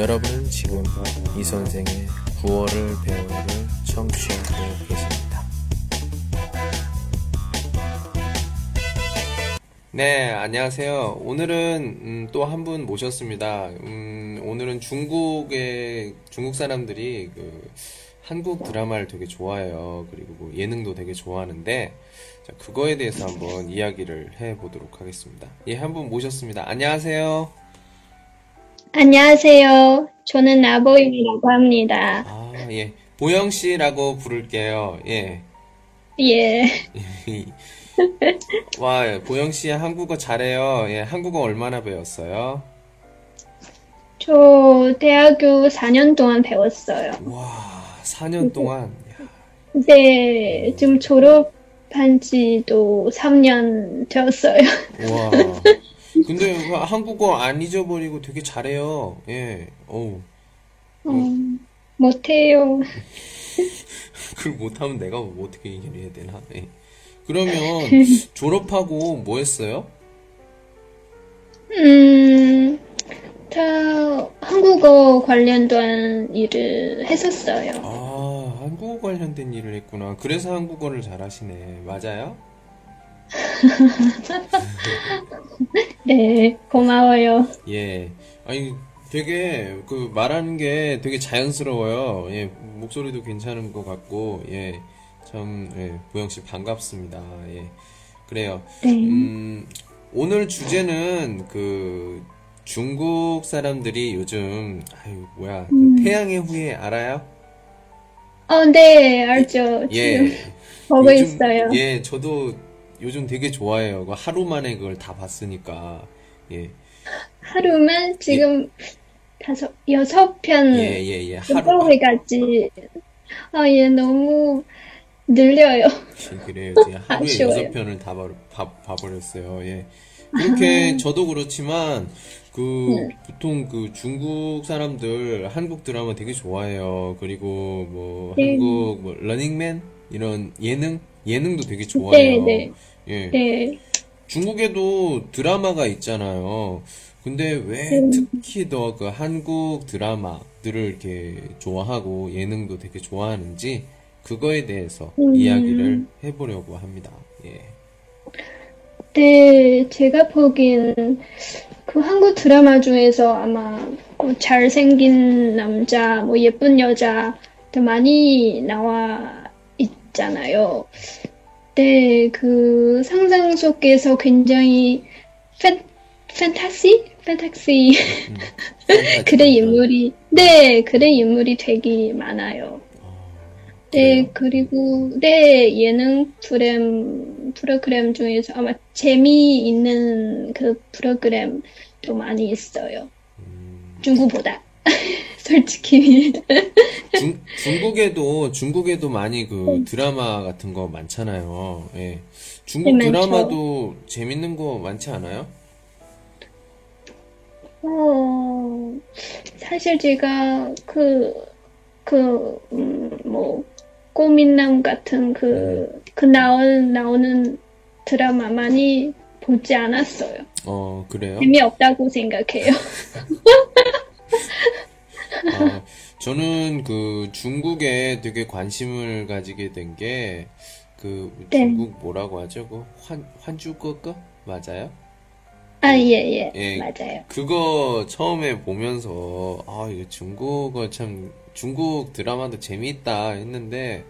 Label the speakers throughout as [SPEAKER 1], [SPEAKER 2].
[SPEAKER 1] 여러분은 지금 이 선생의 9월을 배우를 청취하고 계십니다. 네, 안녕하세요. 오늘은 음, 또한 분 모셨습니다. 음, 오늘은 중국의 중국 사람들이 그 한국 드라마를 되게 좋아해요. 그리고 뭐 예능도 되게 좋아하는데 자, 그거에 대해서 한번 이야기를 해보도록 하겠습니다. 예, 한 분 모셨습니다. 안녕하세요.
[SPEAKER 2] 안녕하세요. 저는 나보임이라고 합니다.
[SPEAKER 1] 아, 예. 보영 씨라고 부를게요. 예.
[SPEAKER 2] 예.
[SPEAKER 1] 와, 보영 씨 한국어 잘해요. 예, 한국어 얼마나 배웠어요?
[SPEAKER 2] 저 대학교 4년 동안 배웠어요.
[SPEAKER 1] 와, 4년 동안. 야,
[SPEAKER 2] 네, 지금 졸업한 지도 3년 되었어요.
[SPEAKER 1] 와. 근데 그 한국어 안 잊어버리고 되게 잘해요. 예. 어우.
[SPEAKER 2] 어, 못해요.
[SPEAKER 1] 그걸 못하면 내가 뭐 어떻게 얘기를 해야 되나? 예. 그러면 졸업하고 뭐 했어요?
[SPEAKER 2] 음, 다 한국어 관련된 일을 했었어요.
[SPEAKER 1] 아, 한국어 관련된 일을 했구나. 그래서 한국어를 잘하시네. 맞아요?
[SPEAKER 2] 네, 고마워요.
[SPEAKER 1] 예. 아니, 되게, 그, 말하는 게 되게 자연스러워요. 예, 목소리도 괜찮은 것 같고, 예. 참, 예, 보영씨 반갑습니다. 예. 그래요.
[SPEAKER 2] 네.
[SPEAKER 1] 음, 오늘 주제는 그, 중국 사람들이 요즘, 아유, 뭐야, 그 태양의 후예 알아요?
[SPEAKER 2] 어, 네, 알죠.
[SPEAKER 1] 예.
[SPEAKER 2] 보고 있어요.
[SPEAKER 1] 예, 저도 요즘 되게 좋아해요. 그 하루 만에 그걸 다 봤으니까. 예.
[SPEAKER 2] 하루만 지금 다섯, 여섯 편
[SPEAKER 1] 예, 예, 예. 하루,
[SPEAKER 2] 끝까지 아, 얘 너무 늘려요.
[SPEAKER 1] 그래요. 제가 하루에. 여섯 편을 다 봐, 봐, 봐버렸어요. 예. 그렇게 저도 그렇지만 그
[SPEAKER 2] 네.
[SPEAKER 1] 보통 그 중국 사람들 한국 드라마 되게 좋아해요. 그리고 뭐
[SPEAKER 2] 네.
[SPEAKER 1] 한국 뭐 러닝맨 이런 예능 예능도 되게
[SPEAKER 2] 네,
[SPEAKER 1] 좋아해요.
[SPEAKER 2] 네,
[SPEAKER 1] 예.
[SPEAKER 2] 네.
[SPEAKER 1] 중국에도 드라마가 있잖아요. 근데 왜
[SPEAKER 2] 네.
[SPEAKER 1] 특히 더 그 한국 드라마들을 이렇게 좋아하고 예능도 되게 좋아하는지 그거에 대해서
[SPEAKER 2] 음.
[SPEAKER 1] 이야기를 해보려고 합니다. 예.
[SPEAKER 2] 네, 제가 보기엔 그 한국 드라마 중에서 아마 뭐 잘생긴 남자, 뭐 예쁜 여자 도 많이 나와 있잖아요. 네, 그 상상 속에서 굉장히 팬, 판타시? 판타시.
[SPEAKER 1] 음,
[SPEAKER 2] 그런 인물이, 네, 그런 인물이 되게 많아요. 네,
[SPEAKER 1] 그래요?
[SPEAKER 2] 그리고, 네, 예능 프로그램, 프로그램 중에서 아마 재미있는 그 프로그램도 많이 있어요.
[SPEAKER 1] 음,
[SPEAKER 2] 중국보다. 솔직히.
[SPEAKER 1] 중, 중국에도 중국에도 많이 그
[SPEAKER 2] 네.
[SPEAKER 1] 드라마 같은 거 많잖아요. 예. 중국
[SPEAKER 2] 네, 많죠.
[SPEAKER 1] 드라마도 재밌는 거 많지 않아요?
[SPEAKER 2] 어, 사실 제가 그, 그, 음, 뭐, 꽃미남 같은 그, 그 나온, 나오는 드라마 많이 보지 않았어요.
[SPEAKER 1] 어, 그래요?
[SPEAKER 2] 재미없다고 생각해요.
[SPEAKER 1] 어, 저는 그 중국에 되게 관심을 가지게 된 게그
[SPEAKER 2] 네.
[SPEAKER 1] 중국 뭐라고 하죠? 그 환, 환주거거? 맞아요?
[SPEAKER 2] 아, 예, 예,
[SPEAKER 1] 예.
[SPEAKER 2] 맞아요.
[SPEAKER 1] 그거 처음에 보면서 아, 이거 중국어 참 중국 드라마도 재미있다 했는데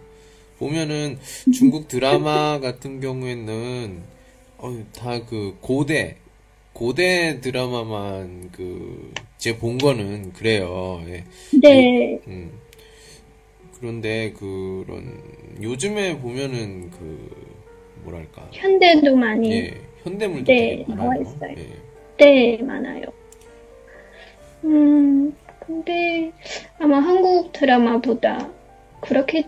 [SPEAKER 1] 보면은 중국 드라마 같은 경우에는 어, 다 그 고대 고대 드라마만 그 제 본 거는 그래요. 예.
[SPEAKER 2] 네,
[SPEAKER 1] 음. 그런데 그런 요즘에 보면은 그 뭐랄까
[SPEAKER 2] 현대도 많이,
[SPEAKER 1] 예 현대물도
[SPEAKER 2] 네, 나와. 있어요.
[SPEAKER 1] 예.
[SPEAKER 2] 네, 많아요. 음, 근데 아마 한국 드라마보다 그렇게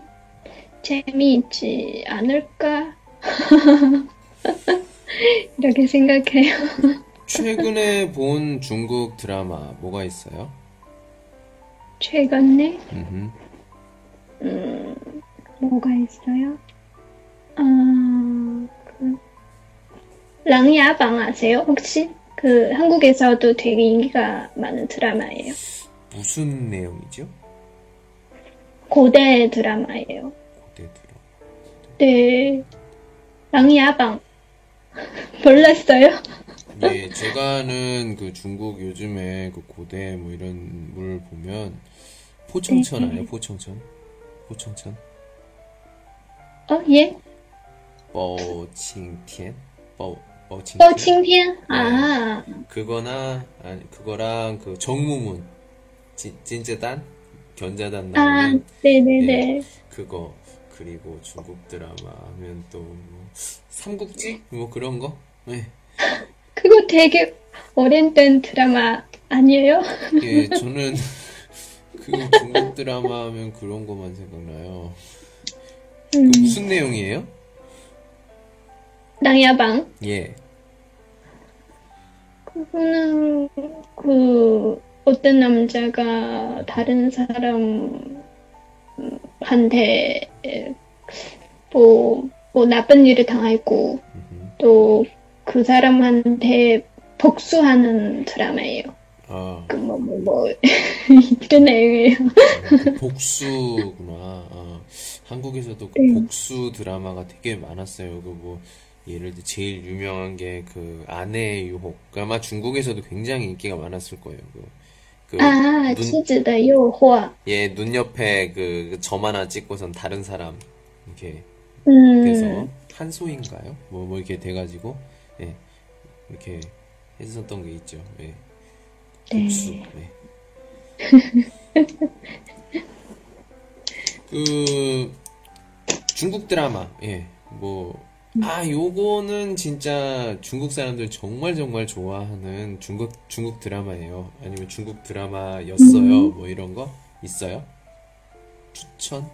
[SPEAKER 2] 재미있지 않을까? 이렇게 생각해요.
[SPEAKER 1] 최근에 본 중국 드라마 뭐가 있어요?
[SPEAKER 2] 최근에,
[SPEAKER 1] 음흠.
[SPEAKER 2] 음, 뭐가 있어요? 아, 그, 랑야방 아세요? 혹시? 그, 한국에서도 되게 인기가 많은 드라마예요.
[SPEAKER 1] 무슨 내용이죠?
[SPEAKER 2] 고대 드라마예요.
[SPEAKER 1] 고대 드라마.
[SPEAKER 2] 네. 랑야방. 몰랐어요?
[SPEAKER 1] 예, 제가 아는 그 중국 요즘에 그 고대 뭐 이런 물 보면 포청천
[SPEAKER 2] 네.
[SPEAKER 1] 아니에요? 포청천? 포청천?
[SPEAKER 2] 어, 예?
[SPEAKER 1] 뻐칭티엔? 뻐, 뻐칭티엔?
[SPEAKER 2] 어, 칭thiên. 아,
[SPEAKER 1] 그거나, 아니, 그거랑 그 정무문. 진, 진짜단? 견자단
[SPEAKER 2] 아,
[SPEAKER 1] 나오는
[SPEAKER 2] 네네네.
[SPEAKER 1] 그거. 그리고 중국 드라마 하면 또 뭐, 삼국지? 뭐 그런 거? 네.
[SPEAKER 2] 그거 되게 오랜된 드라마 아니에요?
[SPEAKER 1] 예, 저는 그 중국 드라마 하면 그런 것만 생각나요. 그
[SPEAKER 2] 음,
[SPEAKER 1] 무슨 내용이에요?
[SPEAKER 2] 랑야방.
[SPEAKER 1] 예.
[SPEAKER 2] 그거는 그 어떤 남자가 다른 사람한테 뭐, 뭐 나쁜 일을 당했고
[SPEAKER 1] 음흠.
[SPEAKER 2] 또 그 사람한테 복수하는 드라마예요.
[SPEAKER 1] 아,
[SPEAKER 2] 그 뭐 뭐뭐 뭐, 뭐, 이런 내용이에요.
[SPEAKER 1] 아, 복수구나. 아, 한국에서도 그
[SPEAKER 2] 네.
[SPEAKER 1] 복수 드라마가 되게 많았어요. 그 뭐 예를 들어 제일 유명한 게 그 아내의 유혹. 아마 중국에서도 굉장히 인기가 많았을 거예요. 그, 그
[SPEAKER 2] 아,
[SPEAKER 1] 눈,
[SPEAKER 2] 치즈의 유혹.
[SPEAKER 1] 예, 눈 옆에 그점 그 하나 찍고선 다른 사람 이렇게 음. 돼서
[SPEAKER 2] 음,
[SPEAKER 1] 한소인가요? 뭐 뭐 이렇게 돼가지고 예, 이렇게 했었던 게 있죠. 예, 복수.
[SPEAKER 2] 네.
[SPEAKER 1] 예. 그 중국 드라마, 예, 뭐, 아, 요거는 진짜 중국 사람들 정말 정말 좋아하는 중국 중국 드라마예요. 아니면 중국 드라마였어요. 뭐 이런 거 있어요? 추천?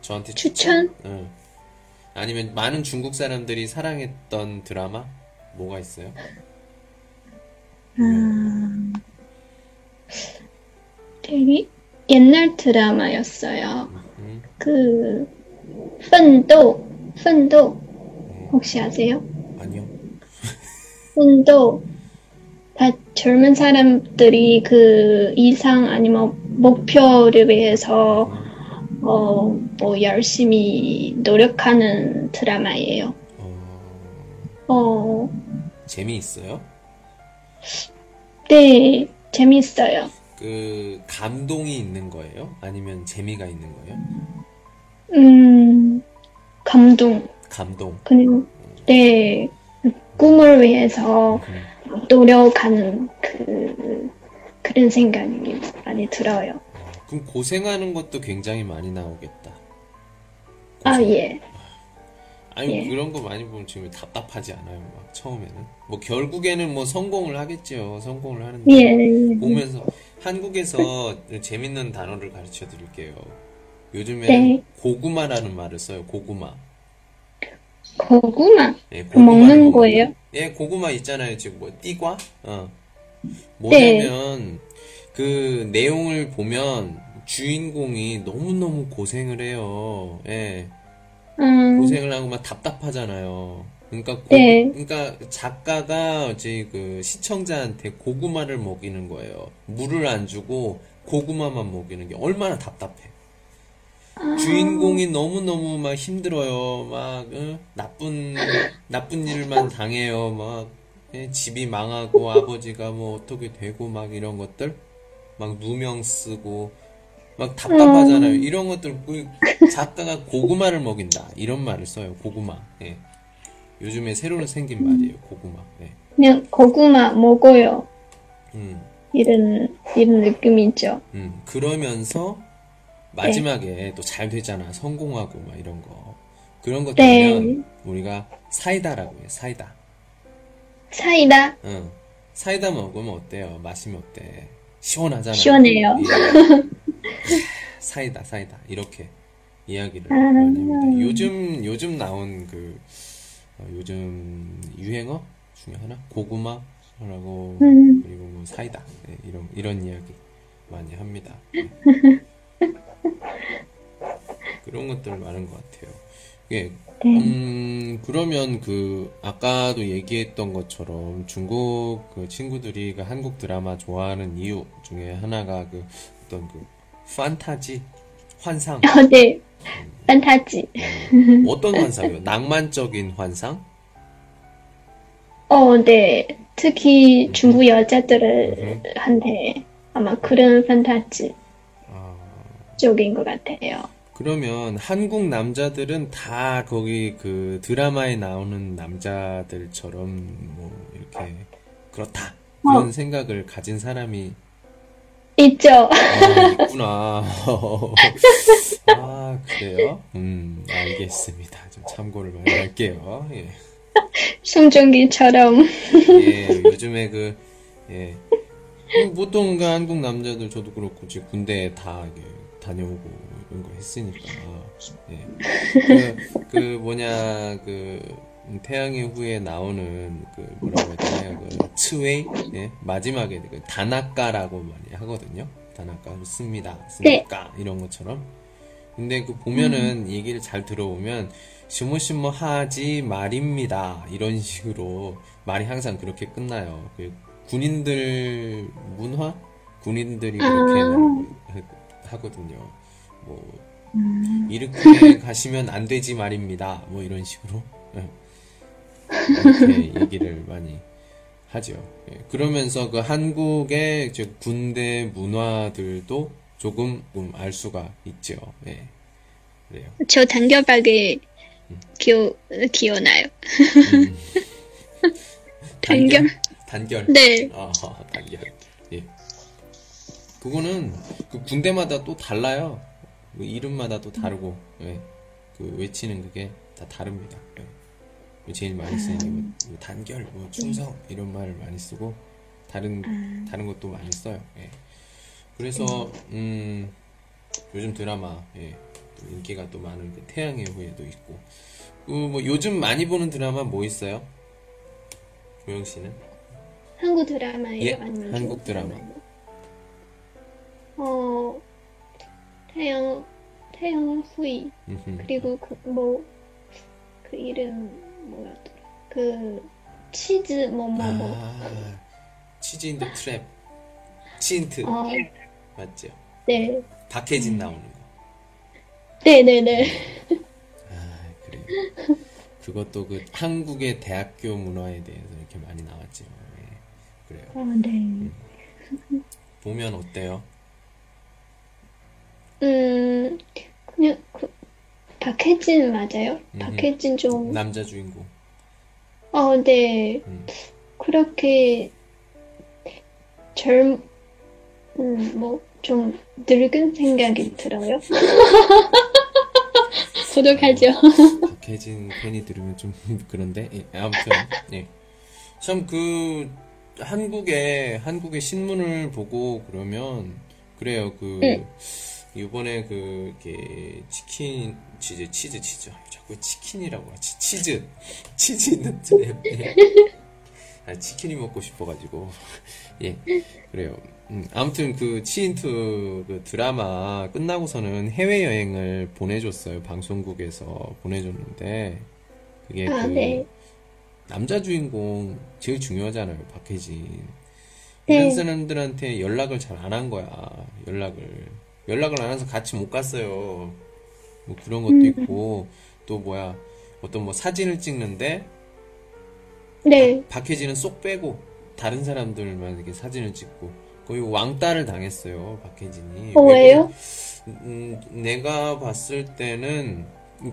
[SPEAKER 1] 저한테 추천?
[SPEAKER 2] 추천?
[SPEAKER 1] 응. 아니면 많은 중국 사람들이 사랑했던 드라마 뭐가 있어요?
[SPEAKER 2] 음, 옛날 드라마였어요.
[SPEAKER 1] 음.
[SPEAKER 2] 그 펀도 펀도
[SPEAKER 1] 네.
[SPEAKER 2] 혹시 아세요?
[SPEAKER 1] 아니요.
[SPEAKER 2] 펀도 다 젊은 사람들이 그 이상 아니면 목표를 위해서 음. 어, 뭐 열심히 노력하는 드라마예요.
[SPEAKER 1] 어,
[SPEAKER 2] 어,
[SPEAKER 1] 재미있어요?
[SPEAKER 2] 네, 재밌어요.
[SPEAKER 1] 그 감동이 있는 거예요? 아니면 재미가 있는 거예요?
[SPEAKER 2] 음, 감동.
[SPEAKER 1] 감동.
[SPEAKER 2] 그리고, 네, 꿈을 위해서
[SPEAKER 1] 음.
[SPEAKER 2] 노력하는 그, 그런 생각이 많이 들어요.
[SPEAKER 1] 그럼 고생하는 것도 굉장히 많이 나오겠다.
[SPEAKER 2] 아,
[SPEAKER 1] 고생.
[SPEAKER 2] 예.
[SPEAKER 1] 아니
[SPEAKER 2] 예.
[SPEAKER 1] 그런 거 많이 보면 지금 답답하지 않아요? 막 처음에는. 뭐 결국에는 뭐 성공을 하겠죠. 성공을 하는데
[SPEAKER 2] 예.
[SPEAKER 1] 보면서 한국에서 재밌는 단어를 가르쳐 드릴게요. 요즘에
[SPEAKER 2] 네.
[SPEAKER 1] 고구마라는 말을 써요. 고구마.
[SPEAKER 2] 고구마.
[SPEAKER 1] 예,
[SPEAKER 2] 그 먹는 거예요?
[SPEAKER 1] 예, 고구마 있잖아요. 지금 뭐 띠과? 어.
[SPEAKER 2] 네.
[SPEAKER 1] 뭐냐면 그 내용을 보면 주인공이 너무너무 고생을 해요. 예.
[SPEAKER 2] 음,
[SPEAKER 1] 고생을 하고 막 답답하잖아요. 그러니까 고,
[SPEAKER 2] 네.
[SPEAKER 1] 그러니까 작가가 이제 그 시청자한테 고구마를 먹이는 거예요. 물을 안 주고 고구마만 먹이는 게 얼마나 답답해.
[SPEAKER 2] 아,
[SPEAKER 1] 주인공이 너무너무 막 힘들어요. 막 어? 나쁜 나쁜 일만 당해요. 막 예, 집이 망하고 아버지가 뭐 어떻게 되고 막 이런 것들 막 누명 쓰고 막 답답하잖아요. 이런 것들 그 작가가 고구마를 먹인다 이런 말을 써요. 고구마. 예. 요즘에 새로 생긴 말이에요. 고구마. 예.
[SPEAKER 2] 그냥 고구마 먹어요.
[SPEAKER 1] 음,
[SPEAKER 2] 이런, 이런 느낌이죠.
[SPEAKER 1] 음. 그러면서
[SPEAKER 2] 네.
[SPEAKER 1] 마지막에 또잘 되잖아. 성공하고 막 이런 거. 그런 거
[SPEAKER 2] 네.
[SPEAKER 1] 되면 우리가 사이다라고 해요. 사이다.
[SPEAKER 2] 사이다.
[SPEAKER 1] 응. 사이다 먹으면 어때요? 마시면 어때? 시원하잖아요.
[SPEAKER 2] 시원해요.
[SPEAKER 1] 예. 사이다, 사이다. 이렇게 이야기를
[SPEAKER 2] 아.
[SPEAKER 1] 많이 합니다. 요즘, 요즘 나온 그, 어, 요즘 유행어 중에 하나? 고구마라고,
[SPEAKER 2] 음.
[SPEAKER 1] 그리고 뭐 사이다. 네, 이런, 이런 이야기 많이 합니다. 네. 그런 것들 많은 것 같아요. 예.
[SPEAKER 2] 네.
[SPEAKER 1] 음, 그러면 그, 아까도 얘기했던 것처럼 중국 그 친구들이 그 한국 드라마 좋아하는 이유 중에 하나가 그 어떤 그, 판타지? 환상?
[SPEAKER 2] 어, 네. 판타지.
[SPEAKER 1] 어떤 환상이요? 낭만적인 환상?
[SPEAKER 2] 어, 네. 특히 중국 여자들한테 아마 그런 판타지
[SPEAKER 1] 아,
[SPEAKER 2] 쪽인 것 같아요.
[SPEAKER 1] 그러면 한국 남자들은 다 거기 그 드라마에 나오는 남자들처럼 뭐 이렇게 그렇다. 그런 생각을 가진 사람이
[SPEAKER 2] 있죠.
[SPEAKER 1] 아, 있구나. 아, 그래요? 음, 알겠습니다. 좀 참고를 많이 할게요. 예.
[SPEAKER 2] 송중기처럼.
[SPEAKER 1] 예, 요즘에 그, 예. 뭐 보통 그 한국 남자들 저도 그렇고, 지금 군대에 다 다녀오고 이런 거 했으니까. 예. 그, 그 뭐냐, 그, 음, 태양의 후예 나오는 그 뭐라고 되나요? 그 츠웨이? 예. 마지막에 그 다나카라고 많이 하거든요. 다나카 씁니다. 씁니까? 이런 것처럼. 근데 그 보면은 얘기를 잘 들어보면 시모시모 하지 말입니다. 이런 식으로 말이 항상 그렇게 끝나요. 그 군인들 문화? 군인들이 그렇게 하- 하거든요. 뭐 이렇게 가시면 안 되지 말입니다. 뭐 이런 식으로 예. 이렇게 얘기를 많이 하죠. 예. 그러면서 그 한국의 저 군대 문화들도 조금 음, 알 수가 있죠. 예. 그래요.
[SPEAKER 2] 저 단결박에 기어, 기어나요. 단결?
[SPEAKER 1] 단결.
[SPEAKER 2] 네.
[SPEAKER 1] 아, 단결. 예. 그거는 그 군대마다 또 달라요. 그 이름마다 또 다르고, 예. 그 외치는 그게 다 다릅니다. 예. 제일 많이 쓰는 게 뭐, 뭐 단결, 뭐 충성 이런 말을 많이 쓰고 다른 다른 것도 많이 써요. 예. 그래서 음, 요즘 드라마 예. 또 인기가 또 많은 게 태양의 후예도 있고. 그 뭐 요즘 많이 보는 드라마 뭐 있어요? 조영 씨는?
[SPEAKER 2] 한국 드라마예요?
[SPEAKER 1] 예,
[SPEAKER 2] 아니면
[SPEAKER 1] 한국 드라마.
[SPEAKER 2] 어, 태양, 태양의
[SPEAKER 1] 후예.
[SPEAKER 2] 그리고 그, 뭐, 그 이름 뭐였더라? 그, 치즈, 뭐, 뭐, 뭐.
[SPEAKER 1] 아, 치즈 in the trap. 치인트.
[SPEAKER 2] 어,
[SPEAKER 1] 맞죠?
[SPEAKER 2] 네.
[SPEAKER 1] 박해진 나오는 거.
[SPEAKER 2] 네네네.
[SPEAKER 1] 아, 그래요. 그것도 그 한국의 대학교 문화에 대해서 이렇게 많이 나왔죠. 예, 그래요.
[SPEAKER 2] 어, 네.
[SPEAKER 1] 보면 어때요?
[SPEAKER 2] 음, 그냥, 그, 박해진 맞아요?
[SPEAKER 1] 음흠.
[SPEAKER 2] 박해진 좀,
[SPEAKER 1] 남자 주인공.
[SPEAKER 2] 어, 네.
[SPEAKER 1] 음.
[SPEAKER 2] 그렇게 젊, 음, 뭐, 좀 늙은 생각이 들어요. 고독하죠.
[SPEAKER 1] 박해진 팬이 들으면 좀 그런데 예, 아무튼 예. 참 그 한국의 한국의 신문을 보고 그러면 그래요 그
[SPEAKER 2] 응.
[SPEAKER 1] 이번에 그 이렇게 치킨 치즈 치즈 치즈. 아, 자꾸 치킨이라고 하지. 치즈. 치즈 in the trap 예. 아, 치킨이 먹고 싶어가지고. 예 그래요. 음, 아무튼 그 치인트 그 드라마 끝나고서는 해외 여행을 보내줬어요. 방송국에서 보내줬는데. 그게
[SPEAKER 2] 아,
[SPEAKER 1] 그
[SPEAKER 2] 네.
[SPEAKER 1] 남자 주인공 제일 중요하잖아요 박해진.
[SPEAKER 2] 네.
[SPEAKER 1] 이런 사람들한테 연락을 잘 안 한 거야 연락을 연락을 안 해서 같이 못 갔어요 뭐 그런 것도 있고 또 뭐야 어떤 뭐 사진을 찍는데
[SPEAKER 2] 네.
[SPEAKER 1] 박해진은 쏙 빼고 다른 사람들만 이렇게 사진을 찍고 거의 왕따를 당했어요 박해진이
[SPEAKER 2] 어,
[SPEAKER 1] 왜
[SPEAKER 2] 왜요?
[SPEAKER 1] 음, 내가 봤을 때는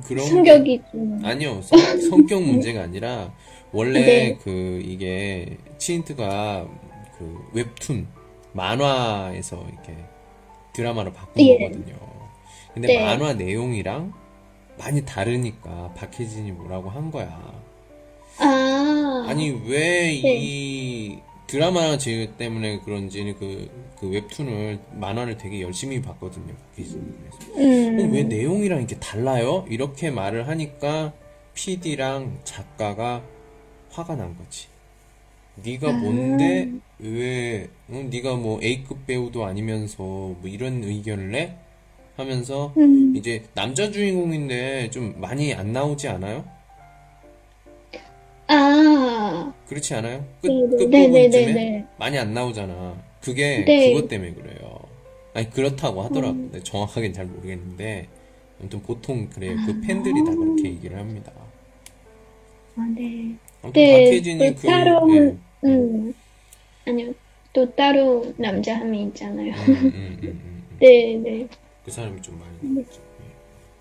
[SPEAKER 1] 그런 게
[SPEAKER 2] 성격이 좀,
[SPEAKER 1] 아니요 성, 성격 문제가 아니라 원래
[SPEAKER 2] 네.
[SPEAKER 1] 그 이게 치인트가 그 웹툰 만화에서 이렇게 드라마로 바꾼
[SPEAKER 2] 예.
[SPEAKER 1] 거거든요. 근데
[SPEAKER 2] 네.
[SPEAKER 1] 만화 내용이랑 많이 다르니까 박해진이 뭐라고 한 거야.
[SPEAKER 2] 아,
[SPEAKER 1] 아니 왜
[SPEAKER 2] 네.
[SPEAKER 1] 이 드라마 제 때문에 그런지 그, 그 웹툰을 만화를 되게 열심히 봤거든요. 박해진이. 그래서
[SPEAKER 2] 음,
[SPEAKER 1] 어, 왜 내용이랑 이렇게 달라요? 이렇게 말을 하니까 PD랑 작가가 화가 난 거지. 네가 뭔데 왜 어, 네가 뭐 A급 배우도 아니면서 뭐 이런 의견을 내? 하면서
[SPEAKER 2] 음.
[SPEAKER 1] 이제 남자 주인공인데 좀 많이 안 나오지 않아요?
[SPEAKER 2] 아,
[SPEAKER 1] 그렇지 않아요? 끝,
[SPEAKER 2] 네, 네,
[SPEAKER 1] 끝부분쯤에
[SPEAKER 2] 네.
[SPEAKER 1] 많이 안 나오잖아. 그게
[SPEAKER 2] 네.
[SPEAKER 1] 그것 때문에 그래요. 아니 그렇다고 하더라고요. 근데 정확하게는 잘 모르겠는데 아무튼 보통 그래요. 그 팬들이 다 그렇게 얘기를 합니다.
[SPEAKER 2] 아, 네.
[SPEAKER 1] 아무튼
[SPEAKER 2] 네,
[SPEAKER 1] 박혜진이 또그 예.
[SPEAKER 2] 음, 아니요. 또 따로 남자 한 명 있잖아요.
[SPEAKER 1] 음, 음, 음, 음, 음.
[SPEAKER 2] 네, 네.
[SPEAKER 1] 그 사람이 좀 많이 나왔죠.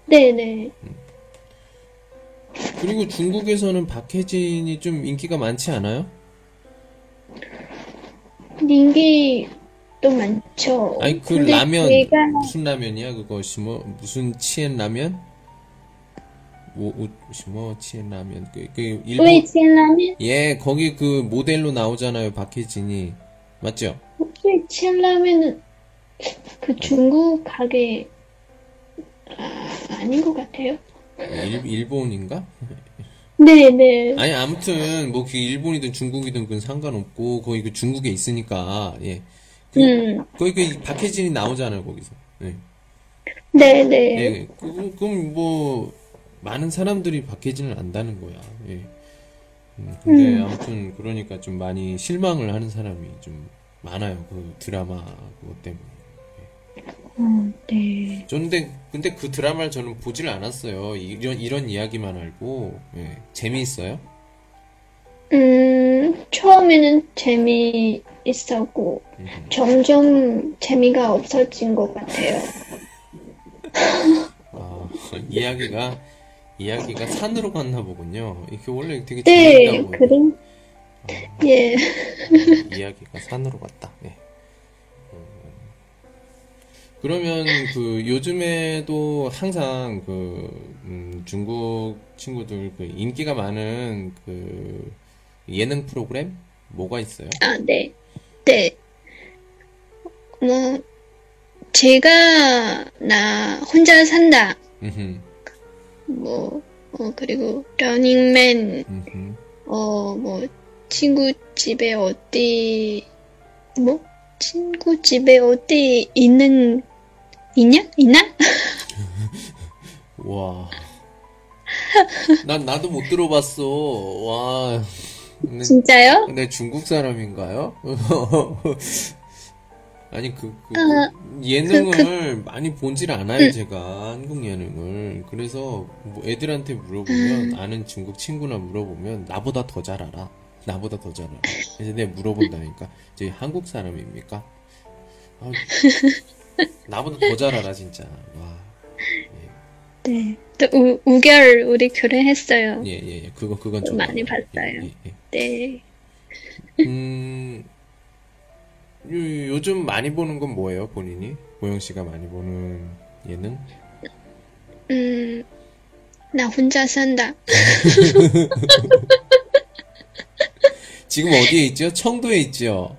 [SPEAKER 2] 네, 네.
[SPEAKER 1] 그리고 중국에서는 박혜진이 좀 인기가 많지 않아요?
[SPEAKER 2] 인기 또 많죠.
[SPEAKER 1] 아니 그
[SPEAKER 2] 근데
[SPEAKER 1] 라면
[SPEAKER 2] 제가,
[SPEAKER 1] 무슨 라면이야 그것이 뭐 무슨 치엔 라면? 뭐, 우- 뭐 치엔 라면 그, 그 일본
[SPEAKER 2] 웨이첸라면?
[SPEAKER 1] 예 거기 그 모델로 나오잖아요 박혜진이 맞죠?
[SPEAKER 2] 웨이첸라면은 그 중국 가게, 아, 아닌 것 같아요.
[SPEAKER 1] 일, 일본인가?
[SPEAKER 2] 네, 네.
[SPEAKER 1] 아니 아무튼 뭐 그 일본이든 중국이든 그건 상관없고 거기 그 중국에 있으니까 예 그,
[SPEAKER 2] 음,
[SPEAKER 1] 거기 그 박혜진이 나오잖아요 거기서 예.
[SPEAKER 2] 네, 네.
[SPEAKER 1] 예, 그- 그럼 뭐 많은 사람들이 박혜진을 안다는 거야. 예. 음, 근데
[SPEAKER 2] 음.
[SPEAKER 1] 아무튼 그러니까 좀 많이 실망을 하는 사람이 좀 많아요. 그 드라마 그것 때문에.
[SPEAKER 2] 어, 네.
[SPEAKER 1] 저는 근데, 근데 그 드라마를 저는 보지를 않았어요. 이런 이런 이야기만 알고 예. 재미있어요?
[SPEAKER 2] 음, 처음에는 재미 있었고,
[SPEAKER 1] 음.
[SPEAKER 2] 점점 재미가 없어진 것 같아요.
[SPEAKER 1] 아, 이야기가 이야기가 산으로 갔나 보군요. 이게 원래 되게
[SPEAKER 2] 네,
[SPEAKER 1] 재미있다고
[SPEAKER 2] 그런, 예.
[SPEAKER 1] 이야기가 산으로 갔다. 네. 음, 그러면 그 요즘에도 항상 그 음, 중국 친구들 그 인기가 많은 그 예능 프로그램 뭐가 있어요?
[SPEAKER 2] 아, 네. 네. 뭐, 제가, 나, 혼자 산다.
[SPEAKER 1] 음흠,
[SPEAKER 2] 뭐, 어, 그리고, 러닝맨,
[SPEAKER 1] 음흠.
[SPEAKER 2] 어, 뭐, 친구 집에 어디, 뭐? 친구 집에 어디 있는, 있냐? 있나?
[SPEAKER 1] 와. 난 나도 못 들어봤어. 와. 근데
[SPEAKER 2] 진짜요?
[SPEAKER 1] 내 중국 사람인가요? 아니 그, 그,
[SPEAKER 2] 아,
[SPEAKER 1] 그 예능을 많이 본질 않아요 제가 한국 예능을 그래서 뭐 애들한테 물어보면 아는 중국 친구나 물어보면 나보다 더 잘 알아 나보다 더 잘 알아 그래서 내가 물어본다니까 이제 한국 사람입니까? 아, 나보다 더 잘 알아 진짜 와
[SPEAKER 2] 네. 또, 우, 우결, 우리 결혼했어요.
[SPEAKER 1] 예, 예, 예. 그거, 그건 좀.
[SPEAKER 2] 많이. 봤어요.
[SPEAKER 1] 예, 예,
[SPEAKER 2] 네.
[SPEAKER 1] 예. 음, 요- 요즘 많이 보는 건 뭐예요, 본인이? 보영 씨가 많이 보는 예능?
[SPEAKER 2] 음, 나 혼자 산다.
[SPEAKER 1] 지금 어디에 있죠? 청도에 있죠?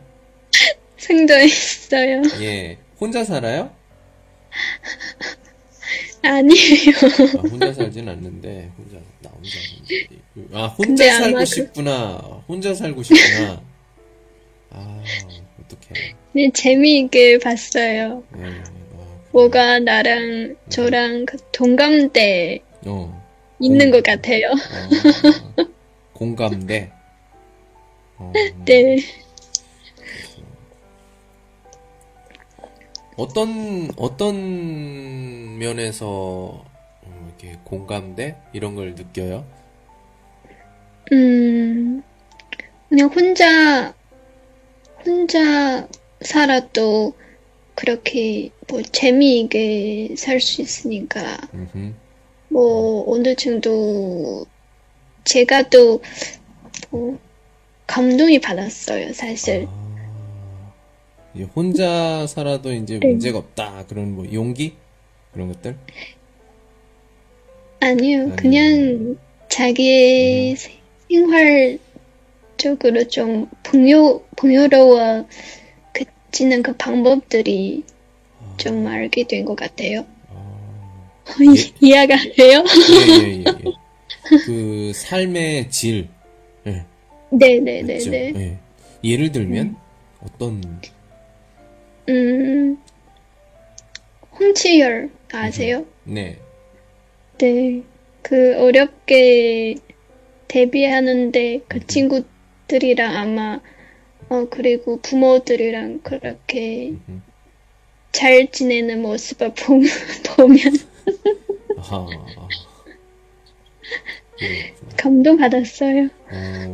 [SPEAKER 2] 생도에 있어요.
[SPEAKER 1] 예. 혼자 살아요?
[SPEAKER 2] 아니에요.
[SPEAKER 1] 아, 혼자 살진 않는데, 혼자, 나 혼자. 살는데. 아, 혼자
[SPEAKER 2] 아마
[SPEAKER 1] 살고
[SPEAKER 2] 그-
[SPEAKER 1] 싶구나. 혼자 살고 싶구나. 아, 어떡해.
[SPEAKER 2] 네, 재미있게 봤어요.
[SPEAKER 1] 아,
[SPEAKER 2] 뭐가 나랑 저랑 그 동감대
[SPEAKER 1] 어.
[SPEAKER 2] 있는
[SPEAKER 1] 음.
[SPEAKER 2] 것 같아요.
[SPEAKER 1] 어, 공감대. 어,
[SPEAKER 2] 네.
[SPEAKER 1] 어떤 어떤 면에서 어, 이렇게 공감대 이런 걸 느껴요?
[SPEAKER 2] 음, 그냥 혼자, 혼자 살아도 그렇게 뭐 재미있게 살 수 있으니까,
[SPEAKER 1] 음흠.
[SPEAKER 2] 뭐 어느 정도 제가 또 뭐, 감동이 받았어요, 사실.
[SPEAKER 1] 아, 이제 혼자 살아도 이제
[SPEAKER 2] 네.
[SPEAKER 1] 문제가 없다 그런 뭐 용기 그런 것들.
[SPEAKER 2] 아니요,
[SPEAKER 1] 아니요.
[SPEAKER 2] 그냥 자기의 생활 적으로 좀 풍요, 풍요로워지는 그 방법들이 좀 알게 된 것 같아요.
[SPEAKER 1] 아,
[SPEAKER 2] 이- 이해가 돼요?
[SPEAKER 1] 예, 예, 예, 예. 그 삶의 질. 예. 맞죠?
[SPEAKER 2] 네네네네.
[SPEAKER 1] 예. 예를 들면 어떤
[SPEAKER 2] 음, 홍치열 아세요?
[SPEAKER 1] 네.
[SPEAKER 2] 네. 그 어렵게 데뷔하는데 그 친구 들이랑 아마 어 그리고 부모들이랑 그렇게
[SPEAKER 1] 음.
[SPEAKER 2] 잘 지내는 모습을 보면 보면
[SPEAKER 1] 아하. 그렇구나.
[SPEAKER 2] 감동받았어요.
[SPEAKER 1] 어,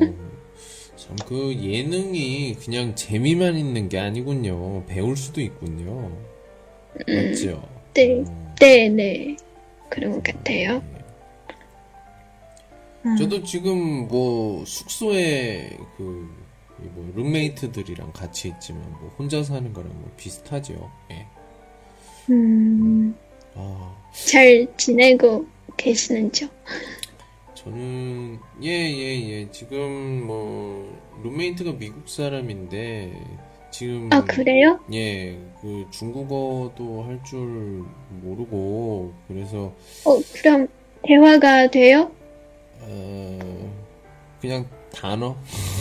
[SPEAKER 1] 참, 그 예능이 그냥 재미만 있는 게 아니군요. 배울 수도 있군요. 맞죠?
[SPEAKER 2] 네.
[SPEAKER 1] 어,
[SPEAKER 2] 네, 네. 그런 것 같아요. 음.
[SPEAKER 1] 저도 지금 뭐 숙소에 그, 이뭐 룸메이트들이랑 같이 있지만 뭐 혼자 사는 거랑 뭐 비슷하죠. 예.
[SPEAKER 2] 음,
[SPEAKER 1] 아,
[SPEAKER 2] 잘 지내고 계시는죠?
[SPEAKER 1] 저는 예, 예, 예. 지금 뭐 룸메이트가 미국 사람인데 지금
[SPEAKER 2] 아, 그래요?
[SPEAKER 1] 예, 그 중국어도 할 줄 모르고 그래서
[SPEAKER 2] 어, 그럼 대화가 돼요?
[SPEAKER 1] 어, 그냥 단어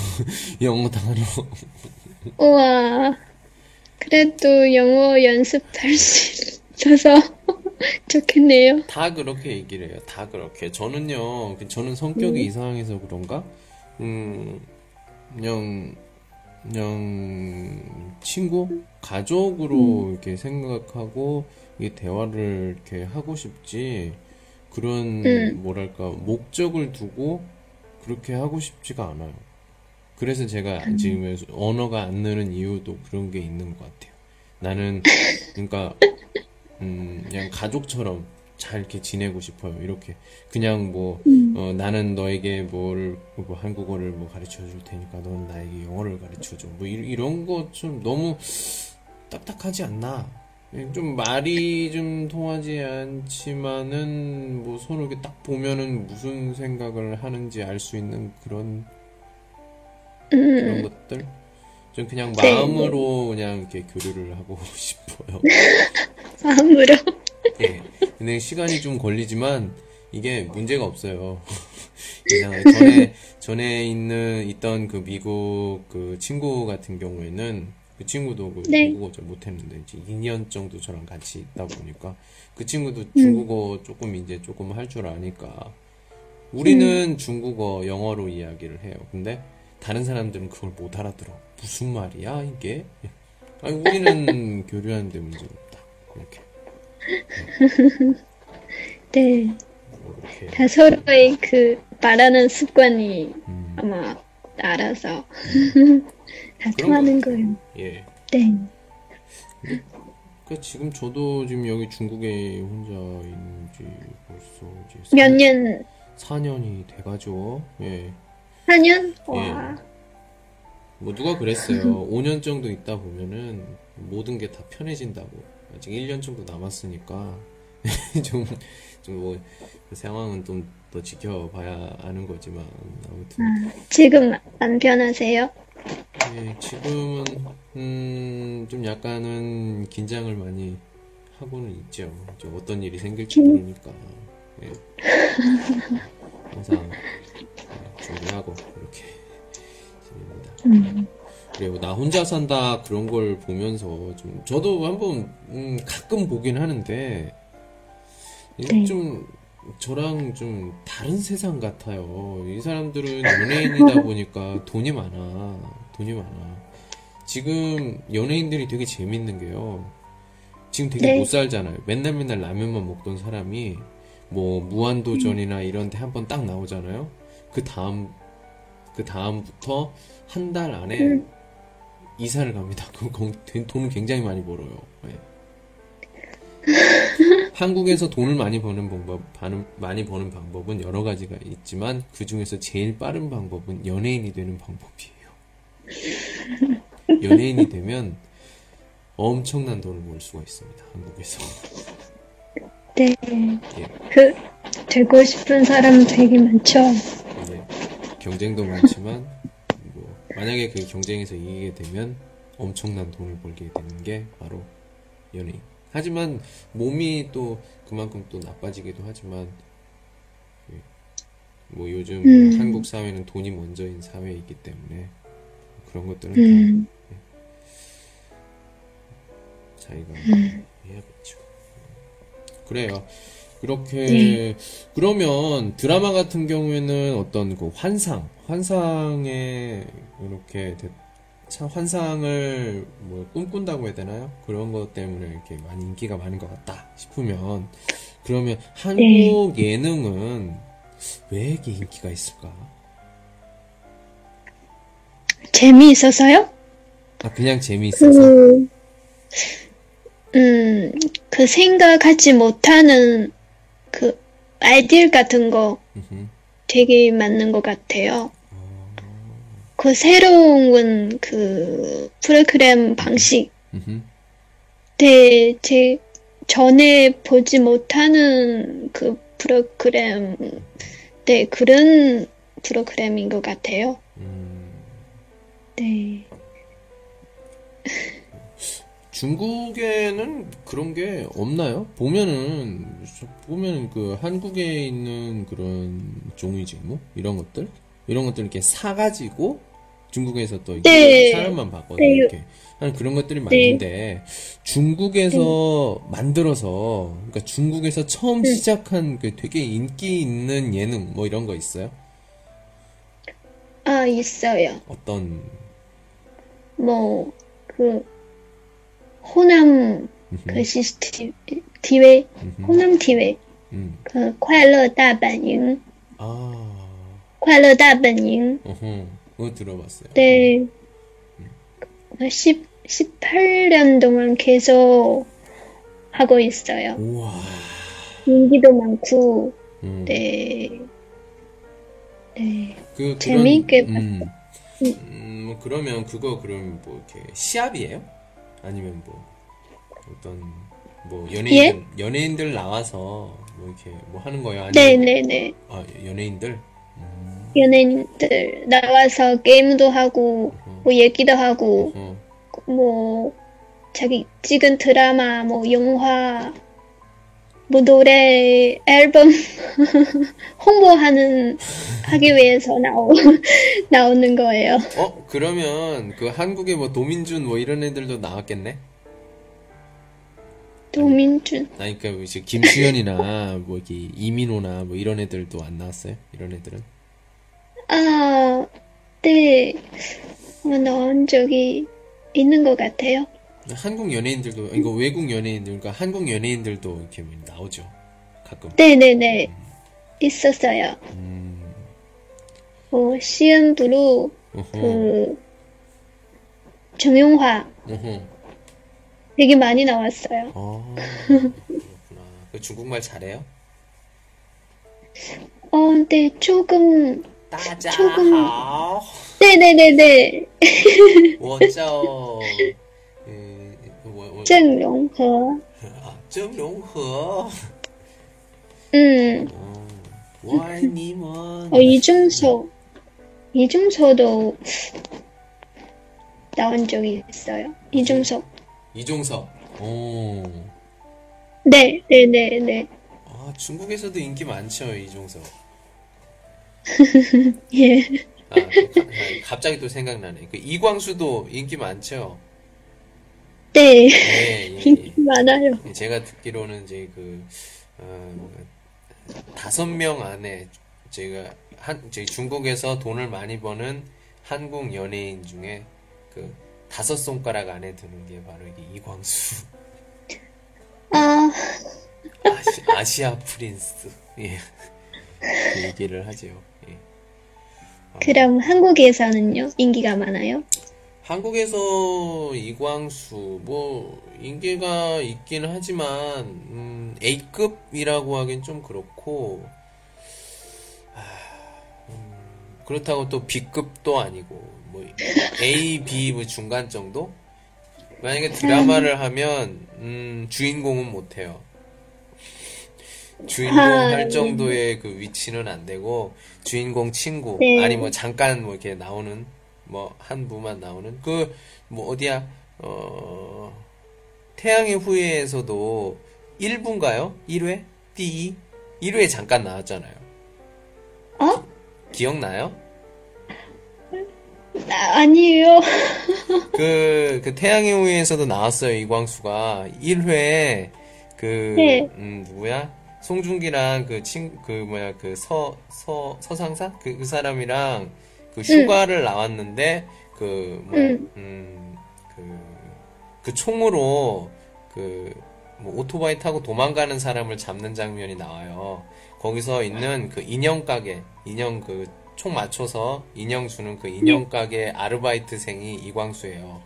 [SPEAKER 1] 영어 단어
[SPEAKER 2] 우와. 그래도 영어 연습할 수 있어서 좋겠네요.
[SPEAKER 1] 다 그렇게 얘기를 해요. 다 그렇게. 저는요, 그 저는 성격이 이상해서 그런가? 음, 그냥, 그냥, 친구? 가족으로 이렇게 생각하고, 이 대화를 이렇게 하고 싶지, 그런,
[SPEAKER 2] 음.
[SPEAKER 1] 뭐랄까, 목적을 두고, 그렇게 하고 싶지가 않아요. 그래서 제가 지금 언어가 안 느는 이유도 그런 게 있는 것 같아요. 나는, 그러니까, 음, 그냥 가족처럼 잘 이렇게 지내고 싶어요. 이렇게. 그냥 뭐, 어, 나는 너에게 뭘, 뭐 한국어를 뭐 가르쳐 줄 테니까 넌 나에게 영어를 가르쳐 줘. 뭐, 이, 이런 거 좀 너무 딱딱하지 않나? 예, 좀 말이 좀 통하지 않지만은 뭐 서로 이렇게 딱 보면은 무슨 생각을 하는지 알 수 있는 그런 그런 것들. 전 그냥
[SPEAKER 2] 네.
[SPEAKER 1] 마음으로 그냥 이렇게 교류를 하고 싶어요.
[SPEAKER 2] 마음으로.
[SPEAKER 1] 예. 근데 시간이 좀 걸리지만 이게 문제가 없어요. 전에 전에 있는 있던 그 미국 그 친구 같은 경우에는 그 친구도 그
[SPEAKER 2] 네.
[SPEAKER 1] 중국어 잘 못했는데 이제 2년 정도 저랑 같이 있다 보니까 그 친구도 중국어 조금 이제 조금 할 줄 아니까 우리는 중국어 영어로 이야기를 해요. 근데 다른 사람들은 그걸 못 알아들어. 무슨 말이야 이게? 아니 우리는 교류하는데 문제 없다. 이렇게.
[SPEAKER 2] 네.
[SPEAKER 1] 이렇게.
[SPEAKER 2] 다 서로의 그 말하는 습관이
[SPEAKER 1] 음,
[SPEAKER 2] 아마 알아서 다
[SPEAKER 1] 그런
[SPEAKER 2] 통하는
[SPEAKER 1] 것
[SPEAKER 2] 거예요.
[SPEAKER 1] 예.
[SPEAKER 2] 네.
[SPEAKER 1] 그러니까 지금 저도 지금 여기 중국에 혼자 있는 지 벌써 이제
[SPEAKER 2] 몇 년,
[SPEAKER 1] 4년이 돼가죠. 예.
[SPEAKER 2] 4년? 와.
[SPEAKER 1] 뭐 누가 그랬어요. 5년 정도 있다 보면은 모든 게 다 편해진다고. 아직 1년 정도 남았으니까 좀, 좀 뭐그 상황은 좀 더 지켜봐야 아는 거지만 아무튼
[SPEAKER 2] 지금 안 변하세요?
[SPEAKER 1] 예, 지금은 음, 좀 약간은 긴장을 많이 하고는 있죠. 이제 어떤 일이 생길지 모르니까 예. 항상 예, 준비하고 그렇게 지냅니다. 그리고 나 혼자 산다 그런 걸 보면서 좀 저도 한번 음, 가끔 보긴 하는데 이게
[SPEAKER 2] 네.
[SPEAKER 1] 좀 저랑 좀 다른 세상 같아요. 이 사람들은 연예인이다 보니까 돈이 많아. 돈이 많아. 지금 연예인들이 되게 재밌는 게요. 지금 되게
[SPEAKER 2] 네.
[SPEAKER 1] 못 살잖아요. 맨날 맨날 라면만 먹던 사람이 뭐 무한도전이나 이런 데 한 번 딱 나오잖아요. 그 다음 그 다음부터 한 달 안에 이사를 갑니다. 그 건- 돈을 굉장히 많이 벌어요. 네. 한국에서 돈을 많이 버는 방법, 많이 버는 방법은 여러 가지가 있지만 그 중에서 제일 빠른 방법은 연예인이 되는 방법이에요. 연예인이 되면 엄청난 돈을 벌 수가 있습니다. 한국에서.
[SPEAKER 2] 네.
[SPEAKER 1] 예.
[SPEAKER 2] 그, 되고 싶은 사람 되게 많죠?
[SPEAKER 1] 네. 경쟁도 많지만 뭐 만약에 그 경쟁에서 이기게 되면 엄청난 돈을 벌게 되는 게 바로 연예인. 하지만 몸이 또 그만큼 또 나빠지기도 하지만 예. 뭐 요즘
[SPEAKER 2] 음.
[SPEAKER 1] 한국 사회는 돈이 먼저인 사회이기 때문에 그런 것들은
[SPEAKER 2] 음,
[SPEAKER 1] 다 자기가 해야겠죠. 그래요. 이렇게
[SPEAKER 2] 네.
[SPEAKER 1] 그러면 드라마 같은 경우에는 어떤 그 환상, 환상에 이렇게 대- 참 환상을 뭐 꿈꾼다고 해야 되나요? 그런 것 때문에 이렇게 많이 인기가 많은 것 같다 싶으면 그러면 한국 예능은 왜 이렇게 인기가 있을까?
[SPEAKER 2] 재미있어서요?
[SPEAKER 1] 아 그냥 재미있어서.
[SPEAKER 2] 그, 음, 그 생각하지 못하는 그 아이디어 같은 거. 되게 맞는 것 같아요. 그 새로운 그 프로그램 방식,
[SPEAKER 1] 음흠.
[SPEAKER 2] 때제 전에 보지 못하는 그 프로그램, 네, 그런 프로그램인 것 같아요.
[SPEAKER 1] 음.
[SPEAKER 2] 네.
[SPEAKER 1] 중국에는 그런 게 없나요? 보면은 보면은 그 한국에 있는 그런 종이 제목 이런 것들 이런 것들 이렇게 사가지고 중국에서 또 이렇게
[SPEAKER 2] 네.
[SPEAKER 1] 사람만 봤거든요.
[SPEAKER 2] 네.
[SPEAKER 1] 이렇게 하는 그런 것들이 많은데 중국에서
[SPEAKER 2] 네.
[SPEAKER 1] 만들어서 그러니까 중국에서 처음 시작한 그 되게 인기 있는 예능 뭐 이런 거 있어요?
[SPEAKER 2] 아, 있어요.
[SPEAKER 1] 어떤
[SPEAKER 2] 뭐, 그, 호남,
[SPEAKER 1] 음흠,
[SPEAKER 2] 그 시스템, 디웨이,
[SPEAKER 1] 음흠,
[SPEAKER 2] 호남 디웨이,
[SPEAKER 1] 음.
[SPEAKER 2] 그, 快乐大本营,
[SPEAKER 1] 아,
[SPEAKER 2] 快乐大本营,
[SPEAKER 1] 어허, 그거 들어봤어요.
[SPEAKER 2] 네, 10, 18년 동안 계속 하고 있어요.
[SPEAKER 1] 우와.
[SPEAKER 2] 인기도 많고,
[SPEAKER 1] 음.
[SPEAKER 2] 네, 네.
[SPEAKER 1] 그,
[SPEAKER 2] 재미있게
[SPEAKER 1] 음, 음, 뭐 그러면 그거 그럼 뭐 이렇게 시합이에요? 아니면 뭐 어떤 뭐 연예인들 연예인들 나와서 뭐 이렇게 뭐 하는 거예요? 아니면
[SPEAKER 2] 네네네.
[SPEAKER 1] 아 연예인들?
[SPEAKER 2] 연예인들 나와서 게임도 하고, 뭐 얘기도 하고,
[SPEAKER 1] 어,
[SPEAKER 2] 뭐, 자기 찍은 드라마, 뭐, 영화, 뭐, 노래, 앨범, 홍보하는, 하기 위해서 나오, 나오는 거예요.
[SPEAKER 1] 어 그러면 그 한국에 뭐 도민준 뭐 이런 애들도 나왔겠네?
[SPEAKER 2] 도민준.
[SPEAKER 1] 아니 그러니까 이제 김수현이나 뭐 이렇게 이민호나 뭐 이런 애들도 안 나왔어요? 이런 애들은?
[SPEAKER 2] 아, 네. 어, 나온 적이 있는 것 같아요.
[SPEAKER 1] 한국 연예인들도 이거 외국 연예인들 그러니까 한국 연예인들도 이렇게 뭐 나오죠 가끔.
[SPEAKER 2] 네네네. 있었어요.
[SPEAKER 1] 음,
[SPEAKER 2] 어,
[SPEAKER 1] 어허,
[SPEAKER 2] 그, 정용화
[SPEAKER 1] 어허.
[SPEAKER 2] 되게 많이 나왔어요.
[SPEAKER 1] 아, 그렇구나. 그 중국말 잘해요?
[SPEAKER 2] 어, 근데 조금,
[SPEAKER 1] 大家
[SPEAKER 2] 조금-
[SPEAKER 1] 好，
[SPEAKER 2] 네네네네.
[SPEAKER 1] 我叫嗯，我我
[SPEAKER 2] 郑容和，
[SPEAKER 1] 啊，郑容和，
[SPEAKER 2] 음,
[SPEAKER 1] 哦，我爱你们。
[SPEAKER 2] 어, 이중소, 이중소도 나온 적이 있어요. 이중소.
[SPEAKER 1] 이종석. 오,
[SPEAKER 2] 네, 네네네.
[SPEAKER 1] 아 중국에서도 인기 많죠 이종석.
[SPEAKER 2] 예.
[SPEAKER 1] 아, 그 가- 아, 갑자기 또 생각나네. 그 이광수도 인기 많죠.
[SPEAKER 2] 네,
[SPEAKER 1] 예, 예,
[SPEAKER 2] 인기 많아요.
[SPEAKER 1] 예. 제가 듣기로는 이제 그 어, 다섯 명 안에 제가 한 저희 중국에서 돈을 많이 버는 한국 연예인 중에 그 다섯 손가락 안에 드는 게 바로 이게 이광수
[SPEAKER 2] 아,
[SPEAKER 1] 아시, 아시아 프린스 예. 그 얘기를 하죠. 예.
[SPEAKER 2] 그럼 한국에서는요? 인기가 많아요?
[SPEAKER 1] 한국에서 이광수 뭐 인기가 있긴 하지만 음, A급이라고 하긴 좀 그렇고 아, 음, 그렇다고 또 B급도 아니고 뭐 A, B 뭐 중간 정도? 만약에 드라마를 하면 음, 주인공은 못해요. 주인공
[SPEAKER 2] 아,
[SPEAKER 1] 할 정도의 그 위치는 안 되고 주인공 친구
[SPEAKER 2] 네.
[SPEAKER 1] 아니 뭐 잠깐 뭐 이렇게 나오는 뭐 한 부만 나오는 그 뭐 어디야 어 태양의 후예에서도 1부인가요? 1회? D 1회 잠깐 나왔잖아요.
[SPEAKER 2] 어?
[SPEAKER 1] 기억나요?
[SPEAKER 2] 아, 아니에요.
[SPEAKER 1] 그, 그 태양의 후예에서도 나왔어요, 이광수가. 1회, 그,
[SPEAKER 2] 네.
[SPEAKER 1] 음, 누구야? 송중기랑 그 친, 그 뭐야, 그 서, 서, 서상사? 그, 그 사람이랑 그 휴가를 나왔는데, 그, 뭐야,
[SPEAKER 2] 응.
[SPEAKER 1] 음, 그, 그 총으로 그, 뭐 오토바이 타고 도망가는 사람을 잡는 장면이 나와요. 거기서 있는 그 인형 가게, 인형 그 총 맞춰서 인형 주는 그 인형 가게 아르바이트생이 이광수예요.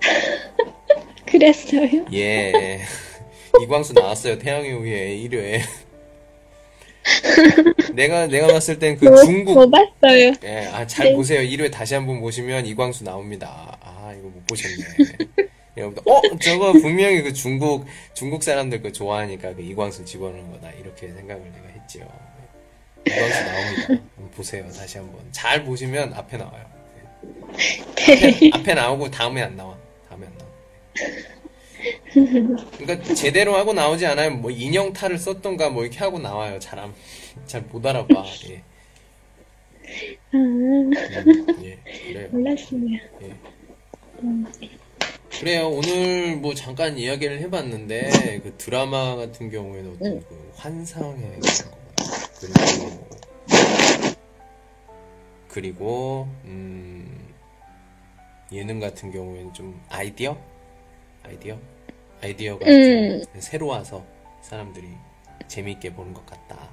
[SPEAKER 2] 그랬어요?
[SPEAKER 1] 예. 이광수 나왔어요. 태양의 후예 1회. 내가, 내가 봤을 땐 그
[SPEAKER 2] 뭐,
[SPEAKER 1] 중국,
[SPEAKER 2] 뭐 봤어요?
[SPEAKER 1] 예, 아, 잘
[SPEAKER 2] 네.
[SPEAKER 1] 보세요. 1회 다시 한번 보시면 이광수 나옵니다. 아, 이거 못 보셨네. 여러분들, 어, 저거 분명히 그 중국, 중국 사람들 그 좋아하니까 그 이광수 집어넣은 거다. 이렇게 생각을 내가 했지요. 네. 이광수 나옵니다. 보세요. 다시 한번. 잘 보시면 앞에 나와요. 네. 앞에, 앞에 나오고 다음에 안 나와. 다음에 안 나와. 그러니까 제대로 하고 나오지 않아요. 뭐 인형 탈을 썼던가 뭐 이렇게 하고 나와요. 잘 안, 잘못 알아봐. 예.
[SPEAKER 2] 아,
[SPEAKER 1] 음, 예, 그래요.
[SPEAKER 2] 몰랐어요.
[SPEAKER 1] 예. 그래요. 오늘 뭐 잠깐 이야기를 해봤는데 그 드라마 같은 경우에는 어떤 그 환상의 그리고 그리고 음 예능 같은 경우에는 좀 아이디어 아이디어 아이디어가
[SPEAKER 2] 음.
[SPEAKER 1] 좀 새로워서 사람들이 재미있게 보는 것 같다.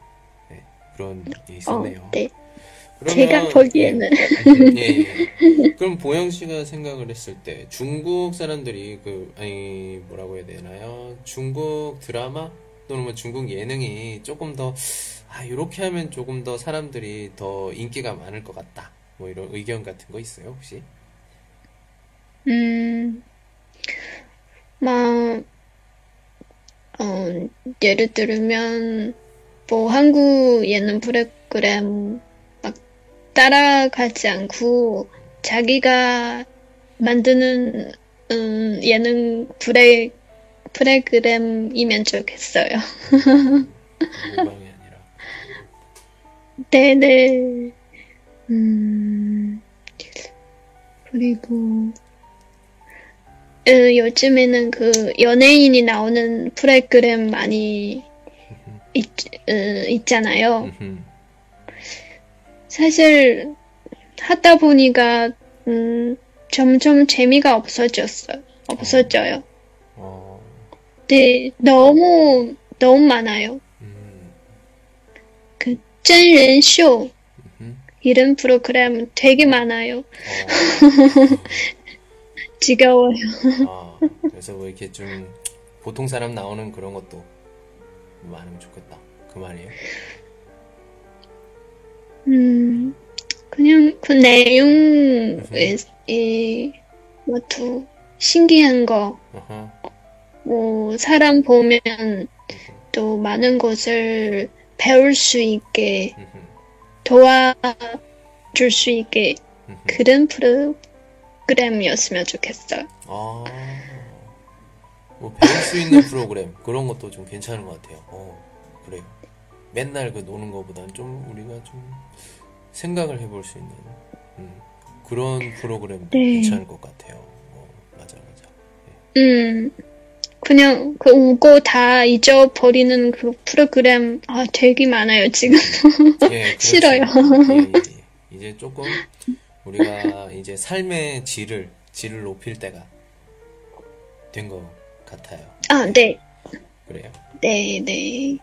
[SPEAKER 1] 네, 그런 게 있었네요.
[SPEAKER 2] 어, 네.
[SPEAKER 1] 그러면-
[SPEAKER 2] 제가 보기에는.
[SPEAKER 1] 예, 예. 그럼 보영 씨가 생각을 했을 때 중국 사람들이 그 아니 뭐라고 해야 되나요? 중국 드라마 또는 뭐 중국 예능이 조금 더 아, 이렇게 하면 조금 더 사람들이 더 인기가 많을 것 같다. 뭐 이런 의견 같은 거 있어요, 혹시?
[SPEAKER 2] 음, 막, 어, 예를 들면, 뭐, 한국 예능 프로그램 막 따라가지 않고, 자기가 만드는, 음, 예능 프레, 프로그램이면 좋겠어요. 네네. 음, 그리고, 음, 요즘에는 그 연예인이 나오는 프로그램 많이 있, 음, 있잖아요. 사실 하다 보니까 음, 점점 재미가 없어졌어요. 없어져요.
[SPEAKER 1] 어.
[SPEAKER 2] 네, 너무 너무 많아요. 그 짠렌 쇼
[SPEAKER 1] 음.
[SPEAKER 2] 이런 프로그램 되게 많아요.
[SPEAKER 1] 어.
[SPEAKER 2] 지겨워요.
[SPEAKER 1] 아, 그래서 뭐 이렇게 좀 보통 사람 나오는 그런 것도 많으면 좋겠다. 그 말이에요.
[SPEAKER 2] 음, 그냥 그 내용에, 이, 뭐, 또, 신기한 거,
[SPEAKER 1] 어허,
[SPEAKER 2] 뭐, 사람 보면 또 많은 것을 배울 수 있게, 도와줄 수 있게. 그런 프로 그램이었으면 좋겠어요.
[SPEAKER 1] 아, 뭐 배울 수 있는 프로그램 그런 것도 좀 괜찮은 것 같아요. 어, 그래요. 맨날 그 노는 것보다는 좀 우리가 좀 생각을 해볼 수 있는 음, 그런 프로그램 도
[SPEAKER 2] 네.
[SPEAKER 1] 괜찮을 것 같아요. 어, 맞아, 맞아.
[SPEAKER 2] 음, 그냥 그 우고 다 잊어버리는 그 프로그램, 아, 되게 많아요, 지금.
[SPEAKER 1] 예, 그렇죠.
[SPEAKER 2] 싫어요.
[SPEAKER 1] 예, 예, 예. 이제 조금 우리가 이제 삶의 질을 질을 높일 때가 된 것 같아요.
[SPEAKER 2] 아, 네,
[SPEAKER 1] 그래요.
[SPEAKER 2] 네, 네.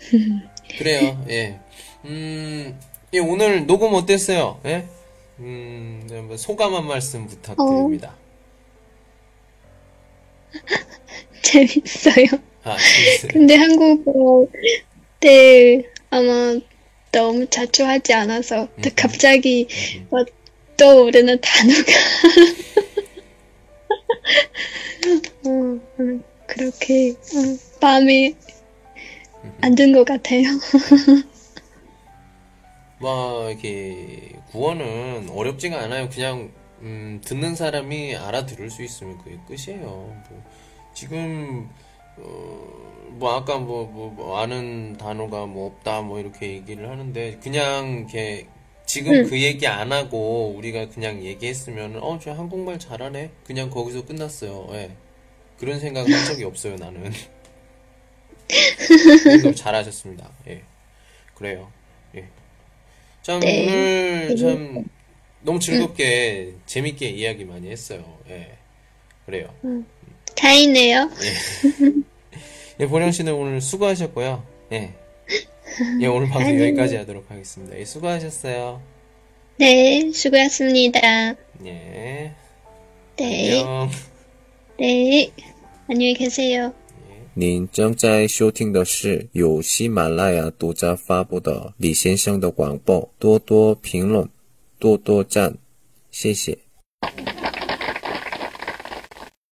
[SPEAKER 1] 그래요. 예. 음, 예, 오늘 녹음 어땠어요? 예? 음, 네, 소감 한 말씀 부탁드립니다.
[SPEAKER 2] 재밌어요.
[SPEAKER 1] 아, 재밌어요.
[SPEAKER 2] 근데 한국어 때 아마 너무 자주 하지 않아서 또 갑자기 막 떠오르는 단어가 어, 음, 그렇게 음, 마음에 안 든 것 같아요.
[SPEAKER 1] 뭐, 이렇게, 구원은 어렵지가 않아요. 그냥, 음, 듣는 사람이 알아들을 수 있으면 그게 끝이에요. 뭐, 지금, 어, 뭐, 아까 뭐, 뭐, 뭐 아는 단어가 뭐 없다, 뭐, 이렇게 얘기를 하는데, 그냥, 이렇게, 지금
[SPEAKER 2] 응.
[SPEAKER 1] 그 얘기 안 하고, 우리가 그냥 얘기했으면, 어, 저 한국말 잘하네? 그냥 거기서 끝났어요. 예. 그런 생각 한 적이 없어요, 나는. 너무 잘하셨습니다. 예. 그래요. 예. 참,
[SPEAKER 2] 네.
[SPEAKER 1] 오늘 참, 너무 즐겁게, 재밌게 이야기 많이 했어요. 예. 그래요.
[SPEAKER 2] 다행이네요.
[SPEAKER 1] 예, 보령 씨는 오늘 수고하셨고요. 예. 예, 오늘 방송
[SPEAKER 2] 아니요.
[SPEAKER 1] 여기까지 하도록 하겠습니다. 예, 수고하셨어요.
[SPEAKER 2] 네, 수고하셨습니다.
[SPEAKER 1] 예.
[SPEAKER 2] 네,
[SPEAKER 1] 안녕.
[SPEAKER 2] 네. 안녕히 계세요.
[SPEAKER 3] 您正在收听的是由喜马拉雅独家发布的李先生的广播，多多评论，多多赞，谢谢。